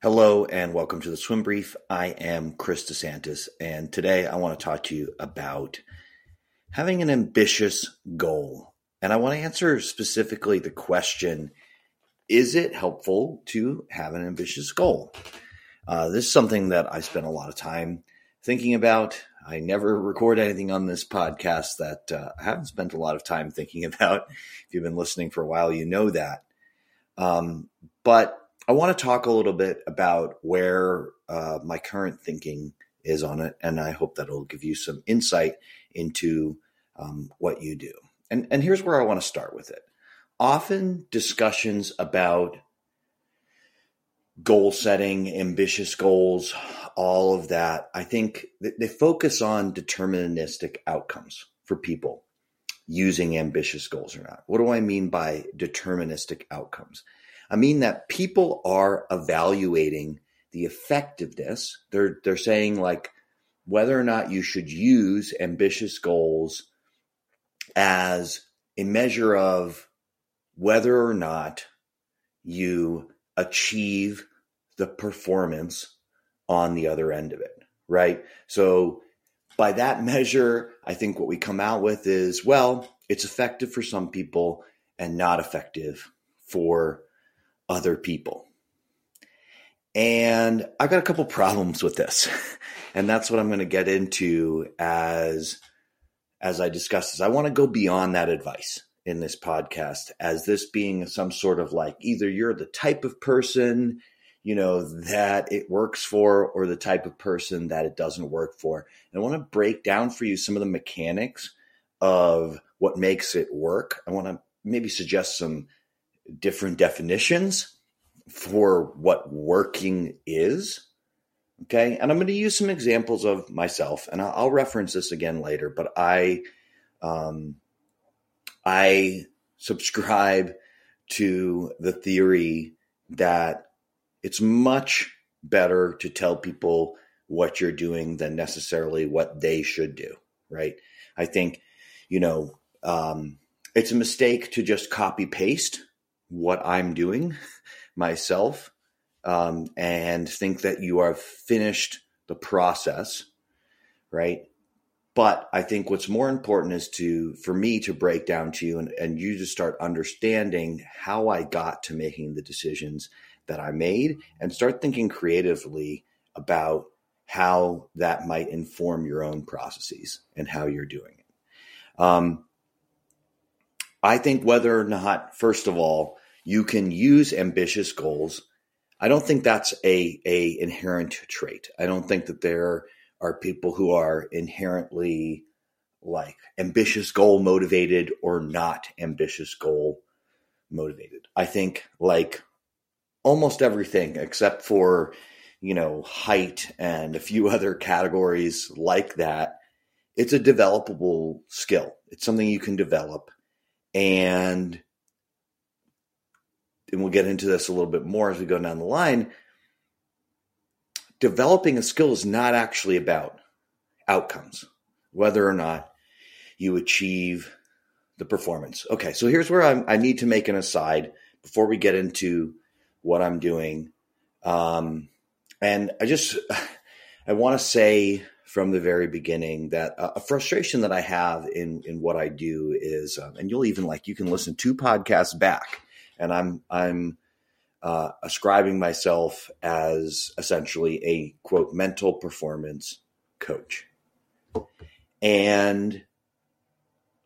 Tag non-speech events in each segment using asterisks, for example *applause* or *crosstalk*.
Hello and welcome to the Swim Brief. I am Chris DeSantis, and today I want to talk to you about having an ambitious goal. And I want to answer specifically the question Is it helpful to have an ambitious goal? Uh, this is something that I spent a lot of time thinking about. I never record anything on this podcast that uh, I haven't spent a lot of time thinking *laughs* about. If you've been listening for a while, you know that. Um, but I want to talk a little bit about where uh, my current thinking is on it, and I hope that will give you some insight into um, what you do. And, and here's where I want to start with it. Often discussions about goal setting, ambitious goals, all of that, I think they focus on deterministic outcomes for people using ambitious goals or not. What do I mean by deterministic outcomes? I mean that people are evaluating the effectiveness. They're they're saying like whether or not you should use ambitious goals as a measure of whether or not you achieve the performance on the other end of it, right? So by that measure, I think what we come out with is well, it's effective for some people and not effective for other people. And I've got a couple problems with this. *laughs* And that's what I'm going to get into as as I discuss this. I want to go beyond that advice in this podcast as this being some sort of like either you're the type of person you know that it works for or the type of person that it doesn't work for and i want to break down for you some of the mechanics of what makes it work i want to maybe suggest some different definitions for what working is. Okay. And I'm going to use some examples of myself and I'll, reference this again later, but I, um, I subscribe to the theory that it's much better to tell people what you're doing than necessarily what they should do. Right. I think, you know, um, it's a mistake to just copy paste what I'm doing myself um, and think that you are finished the process, right? But I think what's more important is to, for me to break down to you and, and you to start understanding how I got to making the decisions that I made and start thinking creatively about how that might inform your own processes and how you're doing it. Um, I think whether or not, first of all, you can use ambitious goals. I don't think that's a, a inherent trait. I don't think that there are people who are inherently like ambitious goal motivated or not ambitious goal motivated. I think like almost everything except for, you know, height and a few *laughs* other categories like that, it's a developable skill. It's something you can develop. And and we'll get into this a little bit more as we go down the line, developing a skill is not actually about outcomes, whether or not you achieve the performance. Okay, so here's where I'm, i need to make an aside before we get into what I'm doing. Um, and I just, *sighs* I want to say from the very beginning that a frustration that I have in in what I do is, um, and you'll even like you can listen two podcasts back. And I'm I'm uh, ascribing myself as essentially a quote mental performance coach, and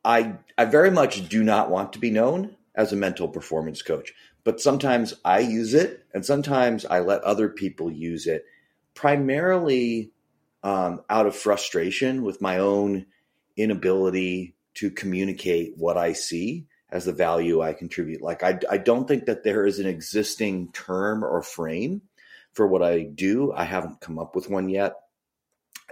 I I very much do not want to be known as a mental performance coach, but sometimes I use it, and sometimes I let other people use it, primarily um, out of frustration with my own inability to communicate what I see as the value I contribute. Like I, I don't think that there is an existing term or frame for what I do. I haven't come up with one yet.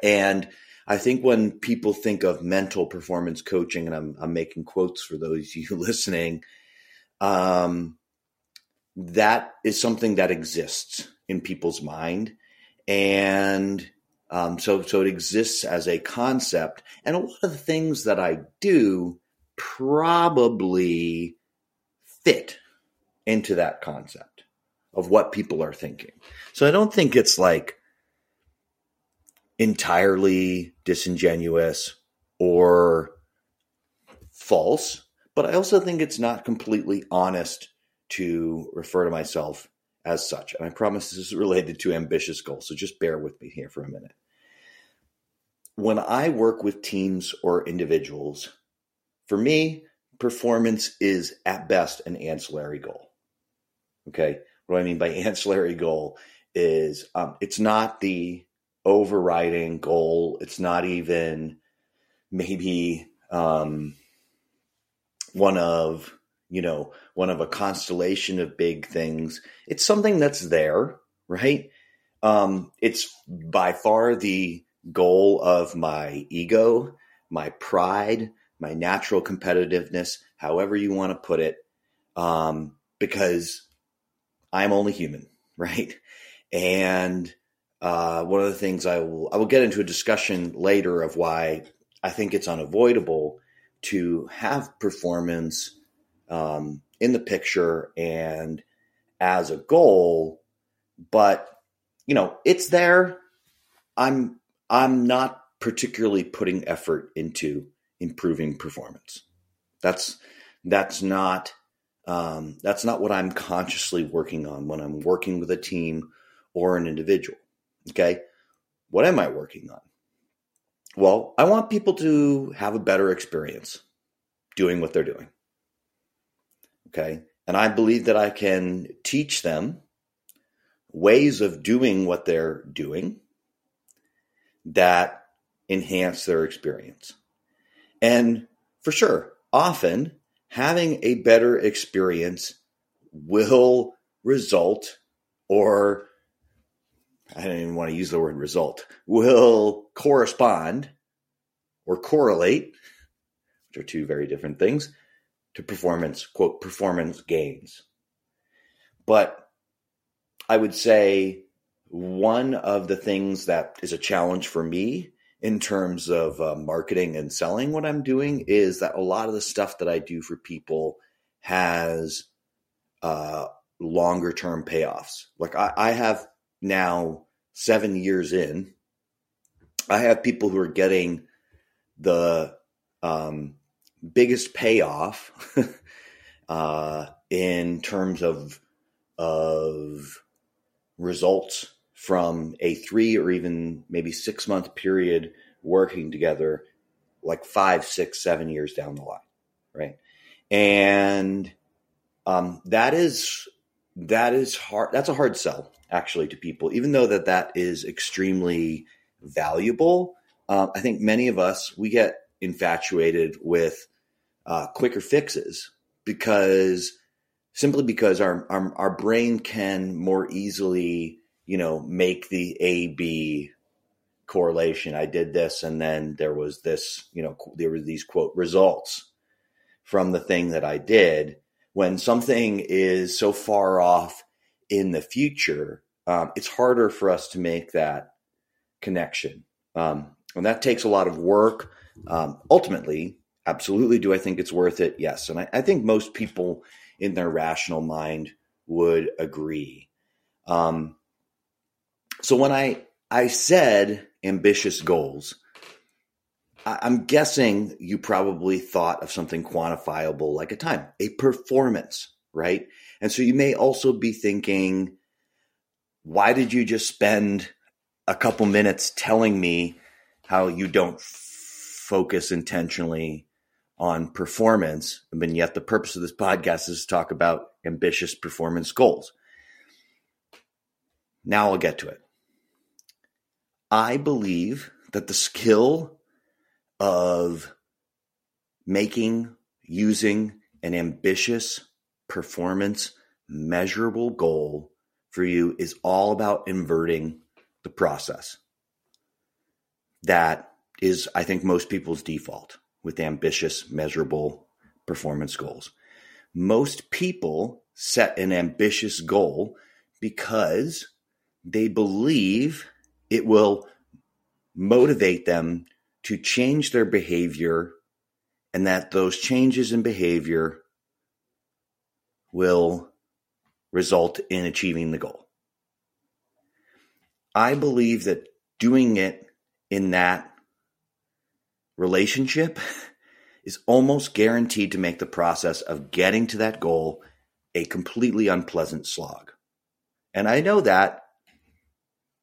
And I think when people think of mental performance coaching, and I'm, I'm making quotes for those of you *laughs* listening, um, that is something that exists in people's mind. And um, so, so it exists as a concept. And a lot of the things that I do probably fit into that concept. of what people are thinking. So I don't think it's like entirely disingenuous or false, but I also think it's not completely honest to refer to myself as such. And I promise this is related to ambitious goals. So just bear with me here for a minute. When I work with teams or individuals, for me, performance is at best an ancillary goal. Okay. What I mean by *laughs* ancillary goal is um, it's not the overriding goal. It's not even maybe um, one of you know one of a constellation of big things. It's something that's there, right? Um, it's by far the goal of my ego, my pride, my natural competitiveness, however you want to put it, um, because I'm only human, *laughs* right? And uh, one of the things I will I will get into a discussion later of why I think it's unavoidable to have performance um, in the picture and as a goal, but you know it's there. I'm I'm not particularly putting effort into improving performance. That's that's not um, that's not what I'm *laughs* consciously working on when I'm working with a team or an individual. Okay. What am I working on? Well, I want people to have a better experience doing what they're doing. Okay. And I believe that I can teach them ways of doing what they're doing that enhance their experience. And for sure, often having a better experience will result or I don't even want to use the word result, will correspond or correlate, which are two very different things, to performance, quote, performance gains. But I would say one of the things that is a challenge for me in terms of uh, marketing and selling what I'm doing is that a lot of the stuff that I do for people has uh, longer term payoffs. Like I, I have now seven years in, I have people who are getting the um, biggest payoff *laughs* uh, in terms of of results from a three or even maybe six month period working together, like five, six, seven years down the line, right? And um, that is that is hard. That's a hard sell actually to people, even though that that is extremely valuable. Uh, I think many of us we get infatuated with uh, quicker fixes because simply because our, our our brain can more easily you know make the A B correlation. I did this, and then there was this. You know, there were these quote results from the thing that I did when something is so far off in the future, um, it's harder for us to make that connection. Um, and that takes a lot of work. Um, ultimately, absolutely, do I think it's worth it? Yes. And I, I think most people in their rational mind would agree. Um, so when I, I said ambitious goals, I'm guessing you probably thought of something quantifiable like a time, a performance, right? And so you may also be thinking, why did you just spend a couple minutes telling me how you don't f- focus intentionally on performance? And yet the purpose of this podcast is to talk about ambitious performance goals. Now I'll get to it. I believe that the skill of making, using an ambitious performance measurable goal for you is all about inverting the process. That is, I think, most people's default with ambitious, measurable performance goals. Most people set an ambitious goal because they believe it will motivate them to change their behavior and that those changes in behavior will result in achieving the goal. I believe that doing it in that relationship is almost guaranteed to make the process of getting to that goal a completely unpleasant slog. And I know that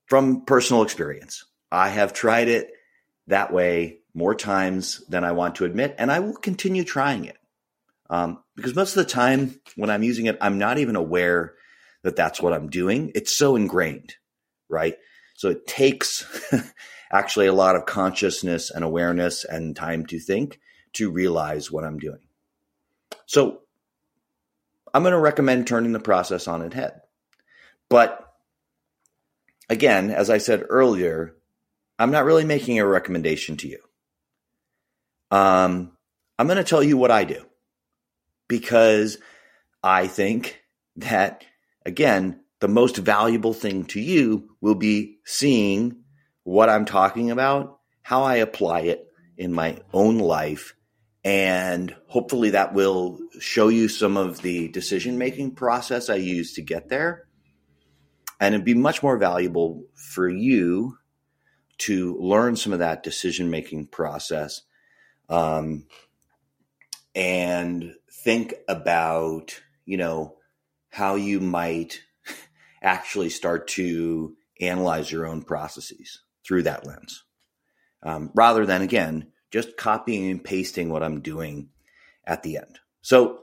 from personal experience. I have tried it that way more times than I want to admit, and I will continue trying it. Um, because most of the time when I'm using it, I'm not even aware that that's what I'm doing. It's so ingrained, right? So it takes *laughs* actually a lot of consciousness and awareness and time to think to realize what I'm doing. So I'm going to recommend turning the process on its head. But again, as I said earlier, I'm not really making a recommendation to you. Um, I'm going to tell you what I do because I think that, again, the most valuable thing to you will be seeing what I'm talking about, how I apply it in my own life. And hopefully that will show you some of the decision making process I use to get there. And it'd be much more valuable for you to learn some of that decision making process um, and think about, you know, how you might *laughs* actually start to analyze your own processes through that lens um, rather than, again, just copying and pasting what I'm doing at the end. So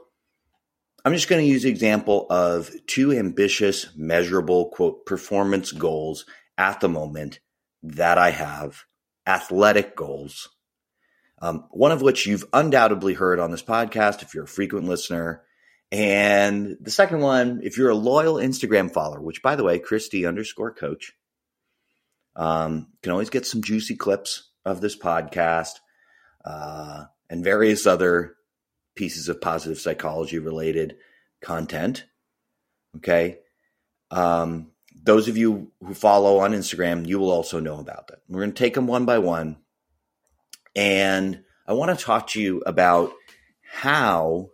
I'm just going to use the example of two ambitious, measurable, quote, performance goals at the moment that I have, athletic goals, um, one of which you've undoubtedly heard on this podcast if you're a frequent listener. And the second one, if you're a loyal Instagram follower, which by the way, ChrisD underscore coach, um, can always get some juicy clips of this podcast uh, and various other pieces of positive psychology related content. Okay. Um, those of you who follow on Instagram, you will also know about that. We're going to take them one by one. And I want to talk to you about how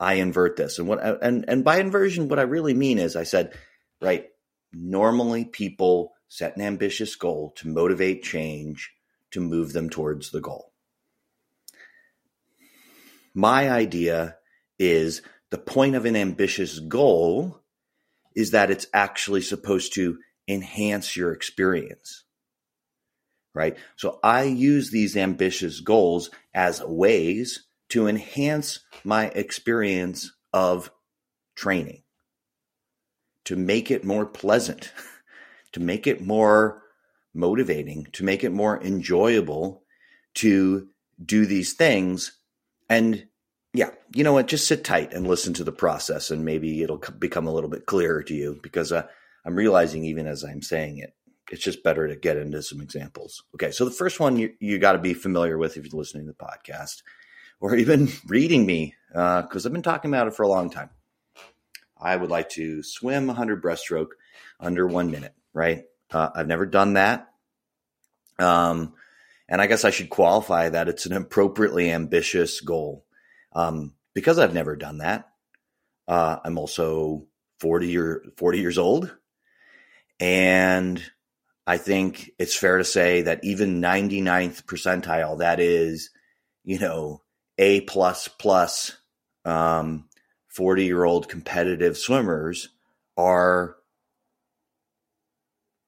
I invert this. And what and and by inversion what I really mean is I said, right, normally people set an ambitious goal to motivate change to move them towards the goal. My idea is the point of an ambitious goal is that it's actually supposed to enhance your experience. Right? So I use these ambitious goals as ways to enhance my experience of training, to make it more pleasant, *laughs* to make it more motivating, to make it more enjoyable to do these things. And yeah, you know what? Just sit tight and listen to the process, and maybe it'll become a little bit clearer to you because uh, I'm realizing even as I'm saying it, it's just better to get into some examples. Okay, so the first one you, you got to be familiar with if you're listening to the podcast or even *laughs* reading me because uh, I've been talking about it for a long time. I would like to swim 100 breaststroke under one minute, right? Uh, I've never done that. Um, and I guess I should qualify that it's an appropriately ambitious goal. Um, because I've never done that, uh, I'm also 40 year 40 years old. And I think it's fair to say that even 99th percentile, that is, you know, A plus plus, um, 40 year old competitive swimmers are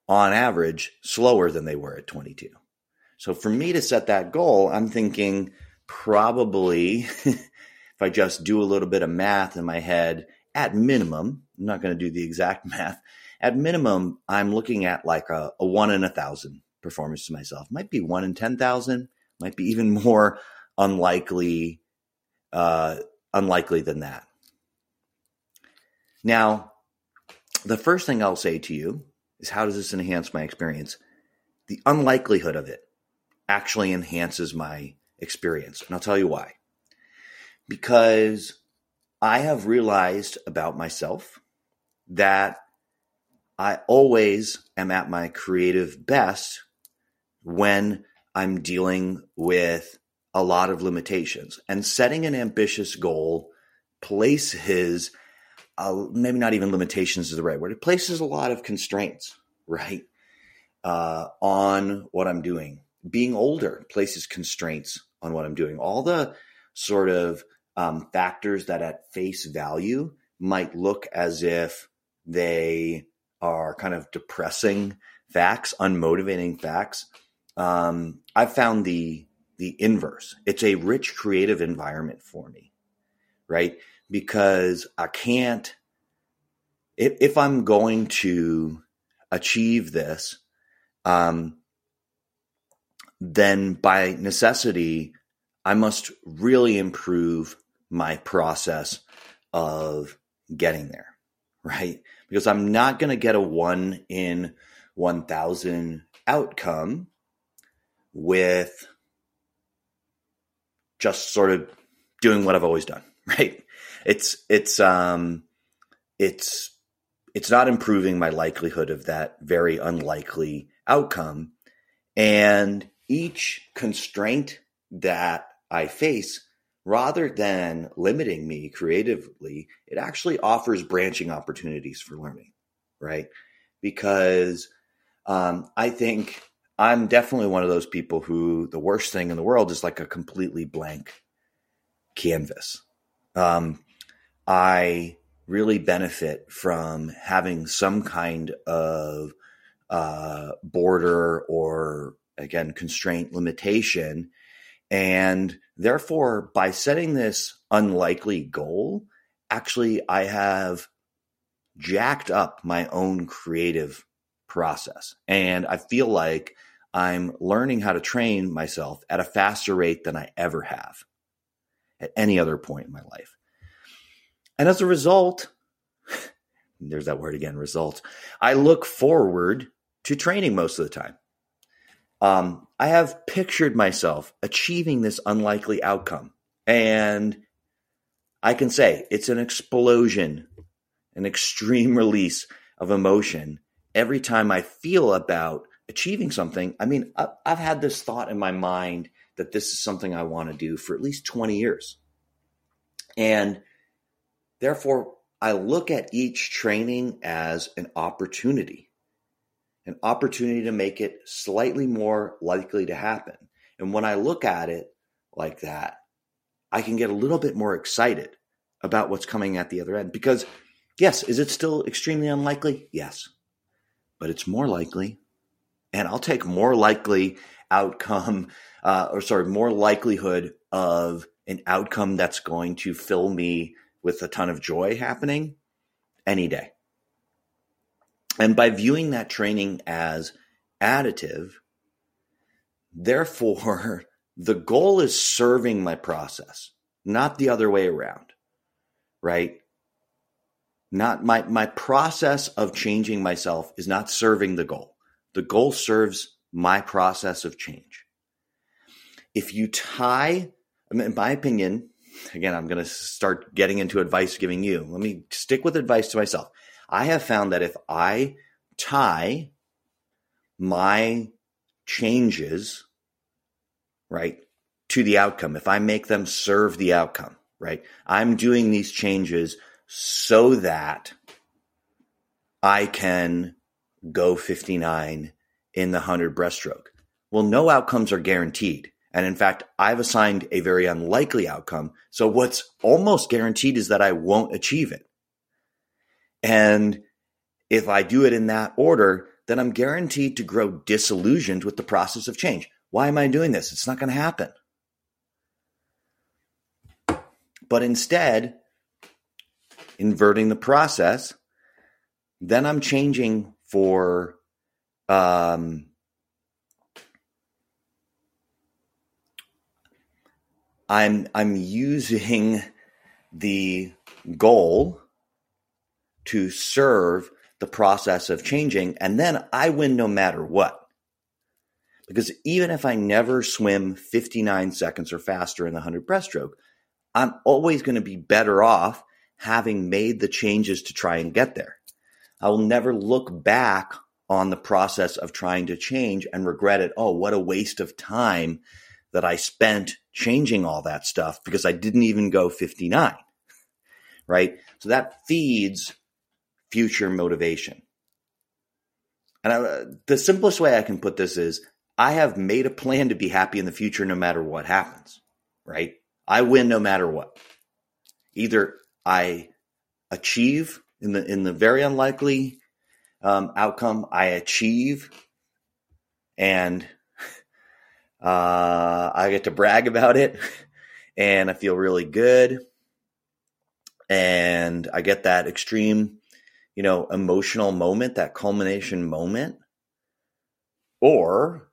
on average slower than they were at 22. So for me to set that goal, I'm thinking probably *laughs* if I just do a little bit of math in my head, at minimum, I'm not going to do the exact *laughs* math. At minimum, I'm looking at like a, a one in a thousand performance to myself. Might be one in 10,000, might be even *laughs* more unlikely, uh, unlikely than that. Now, the first thing I'll say to you is how does this enhance my experience? The unlikelihood of it actually enhances my experience. And I'll tell you why because I have realized about myself that I always am at my creative best when I'm dealing with a lot of limitations. And setting an ambitious goal places uh, maybe not even limitations is the right word. It places a lot of constraints, right, uh, on what I'm doing. Being older places constraints on what I'm doing. All the sort of um, factors that at face value might look as if they are kind of depressing facts, unmotivating facts. Um, I've found the the inverse. It's a rich creative environment for me, right? Because I can't if, if I'm going to achieve this, um, then by necessity, I must really improve my process of getting there, *laughs* right? Because I'm not going to get a one in 1000 outcome with just sort of doing what I've always done, *laughs* right? It's, it's, um, it's, it's not improving my likelihood of that very unlikely outcome. And each constraint that I face, rather than limiting me creatively, it actually offers branching opportunities for learning, right? Because um, I think I'm definitely one of those people who the worst thing in the world is like a completely blank canvas. Um, I really benefit from having some kind of uh, border or again constraint limitation and therefore, by setting this unlikely goal, actually, I have jacked up my own creative process. And I feel like I'm learning how to train myself at a faster rate than I ever have at any other point in my life. And as a result, *sighs* there's that word again, result. I look forward to training most of the time. Um, I have pictured myself achieving this unlikely outcome. And I can say it's an explosion, an extreme *laughs* release of emotion every time I feel about achieving something. I mean, I've had this thought in my mind that this is something I want to do for at least 20 years. And therefore, I look at each training as an opportunity an opportunity to make it slightly more likely to happen. And when I look at it like that, I can get a little bit more excited about what's coming at the other end. Because, yes, is it still extremely unlikely? Yes. But it's more likely. And I'll take more likely outcome, uh, or sorry, more likelihood of an outcome that's going to fill me with a ton of joy happening any day. And by viewing that training as additive, therefore, *laughs* the goal is serving my process, not the other way around, right? Not my, my process of changing myself is not serving the goal. The goal serves my process of change. If you tie, in my opinion, again, I'm going to start getting into advice giving you. Let me stick with advice to myself. I have found that if I tie my changes, right, to the outcome, if I make them serve the outcome, right, I'm doing these changes so that I can go 59 in the 100 breaststroke. Well, no outcomes are guaranteed. And in fact, I've assigned a very unlikely outcome. So what's almost guaranteed is that I won't achieve it. And if I do it in that order, then I'm guaranteed to grow disillusioned with the process of change. Why am I doing this? It's not going to happen. But instead, inverting the process, then I'm changing for um, I'm I'm using the goal to serve the process of changing, and then I win no matter what. Because even if I never swim 59 seconds or faster in the 100 breaststroke, I'm always going to be better off having made the changes to try and get there. I will never look back on the process of trying to change and regret it. Oh, what a waste of time that I spent changing all that stuff because I didn't even go 59 right? So that feeds future motivation. And I, the simplest way I can put this is I have made a plan to be happy in the future no matter what happens, right? I win no matter what. Either I achieve in the in the very unlikely um, outcome, I achieve, and *laughs* uh, I get to brag about it, *laughs* and I feel really good, and I get that extreme you know, emotional moment, that culmination moment, or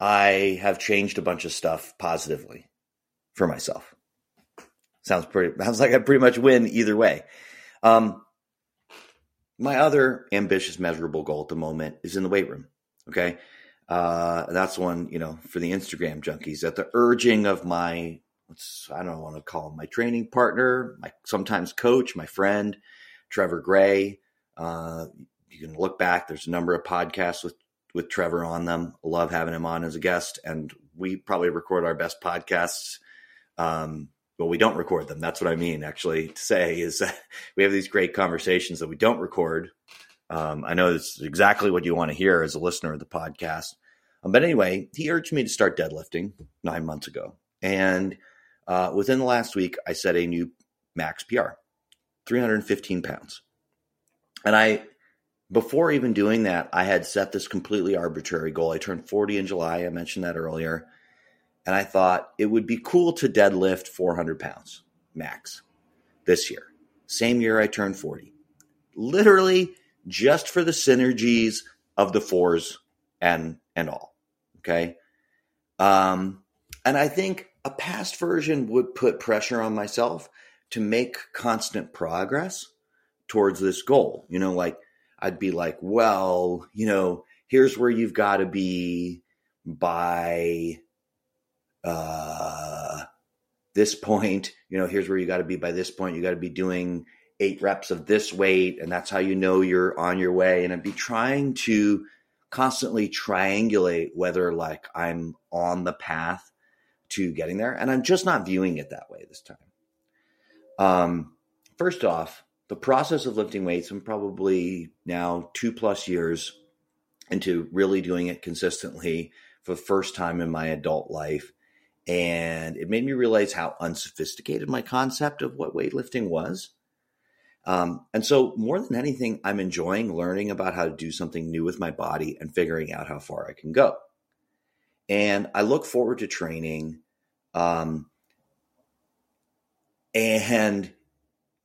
I have changed a bunch of stuff positively for myself. Sounds pretty, sounds like I pretty much win either way. Um, my other ambitious, measurable goal at the moment is in the weight room. Okay. Uh, that's one, you know, for the Instagram junkies at the urging of my, I don't want to call him my training partner, my sometimes coach, my friend, Trevor Gray. Uh, you can look back. There's a number of podcasts with with Trevor on them. I love having him on as a guest, and we probably record our best podcasts. Um, well, we don't record them. That's what I mean. Actually, to say is that *laughs* we have these great conversations that we don't record. Um, I know it's exactly what you want to hear as a listener of the podcast. Um, but anyway, he urged me to start deadlifting nine months ago, and uh, within the last week, I set a new max PR, 315 pounds. And I, before even doing that, I had set this completely arbitrary goal. I turned 40 in July. I mentioned that earlier. And I thought it would be cool to deadlift 400 pounds max this year. Same year I turned 40. Literally just for the synergies of the fours and and all. Okay. Um, and I think a past version would put pressure on myself to make constant progress towards this goal. You know, like I'd be like, well, you know, here's where you've got to be by uh this point, you know, here's where you got to be by this point. You got to be doing eight reps of this weight, and that's how you know you're on your way. And I'd be trying to constantly triangulate whether like I'm on the path to getting there. And I'm just not viewing it that way this time. Um, first off, the process of lifting weights, I'm probably now two plus years into really doing it consistently for the first time in my adult life. And it made me realize how unsophisticated my concept of what weightlifting was. Um, and so, more than anything, I'm enjoying learning about how to do something new with my body and figuring out how far I can go. And I look forward to training. Um, and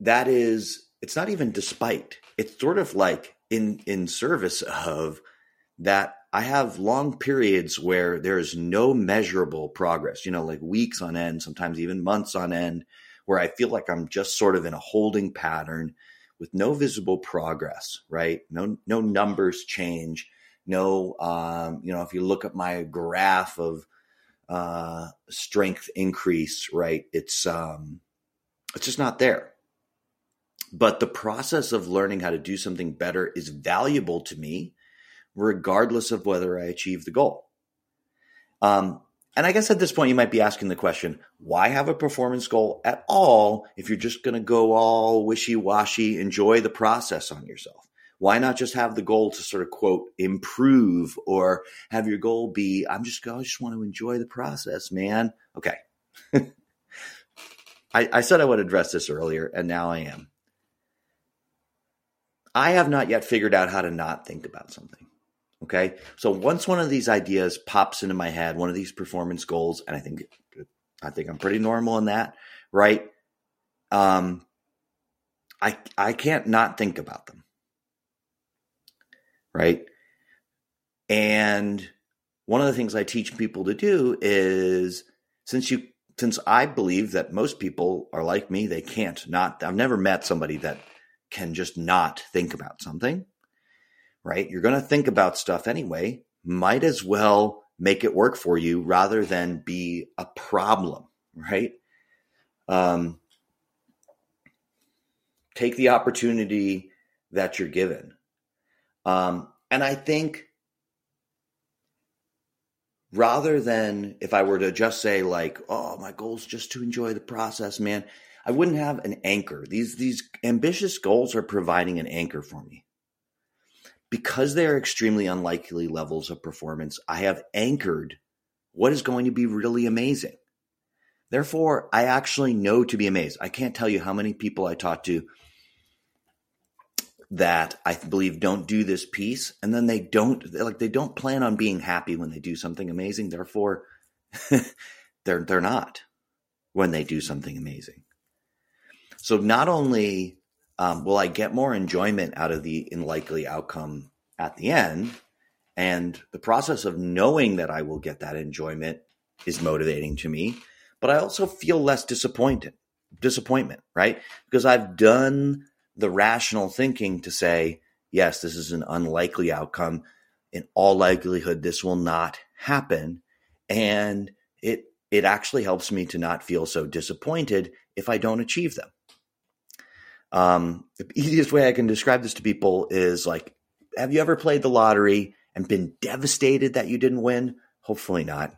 that is it's not even despite. It's sort of like in in service of that I have long periods where there is no measurable progress, you know, like weeks on end, sometimes even months on end, where I feel like I'm just sort of in a holding pattern with no visible progress, right? No no numbers change. No um, you know, if you look at my graph of uh strength increase, right, it's um it's just not there but the process of learning how to do something better is valuable to me, regardless of whether I achieve the goal. Um, and I guess at this point, you might be asking the question why have a performance goal at all if you're just going to go all wishy washy, enjoy the process on yourself? Why not just have the goal to sort of quote improve or have your goal be, I'm just, I just want to enjoy the process, man? Okay. *laughs* I, I said I would address this earlier, and now I am. I have not yet figured out how to not think about something. Okay. So once one of these ideas pops into my head, one of these performance goals, and I think, I think I'm pretty normal in that, right? Um, I, I can't not think about them. Right. And one of the things I teach people to do is since you, since I believe that most people are like me, they can't not, I've never met somebody that can just not think about something, right? You're going to think about stuff anyway. Might as well make it work for you rather than be a problem, right? Um, take the opportunity that you're given. Um, and I think rather than if I were to just say, like, oh, my goal is just to enjoy the process, man, I wouldn't have an anchor. These these ambitious goals are providing an anchor for me. Because they are extremely unlikely levels of performance, I have anchored what is going to be really amazing. Therefore, I actually know to be amazed. I can't tell you how many people I talk to that I believe don't do this piece and then they don't like they don't plan on being happy when they do something amazing. Therefore, *laughs* they're they're not when they do something amazing. So not only um, will I get more enjoyment out of the unlikely outcome at the end, and the process of knowing that I will get that enjoyment is motivating to me, but I also feel less disappointed, disappointment, right? Because I've done the rational thinking to say, yes, this is an unlikely outcome. In all likelihood, this will not happen. And it it actually helps me to not feel so disappointed if I don't achieve them. Um, the easiest way I can describe this to people is like, have you ever played the lottery and been devastated that you didn't win? Hopefully not.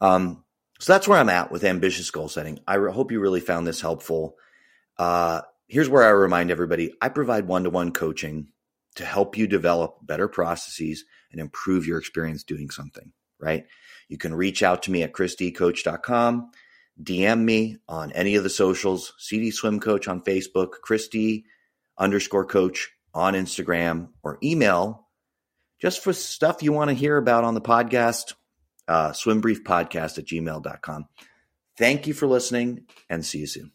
Um, so that's where I'm at with ambitious goal setting. I re- hope you really found this helpful. Uh, here's where I remind everybody I provide one to one coaching to help you develop better processes and improve your experience doing something, right? You can reach out to me at chrisdcoach.com, DM me on any of the socials, CD Swim Coach on Facebook, ChrisD underscore coach on Instagram, or email just for stuff you want to hear about on the podcast, uh, swimbriefpodcast at gmail.com. Thank you for listening and see you soon.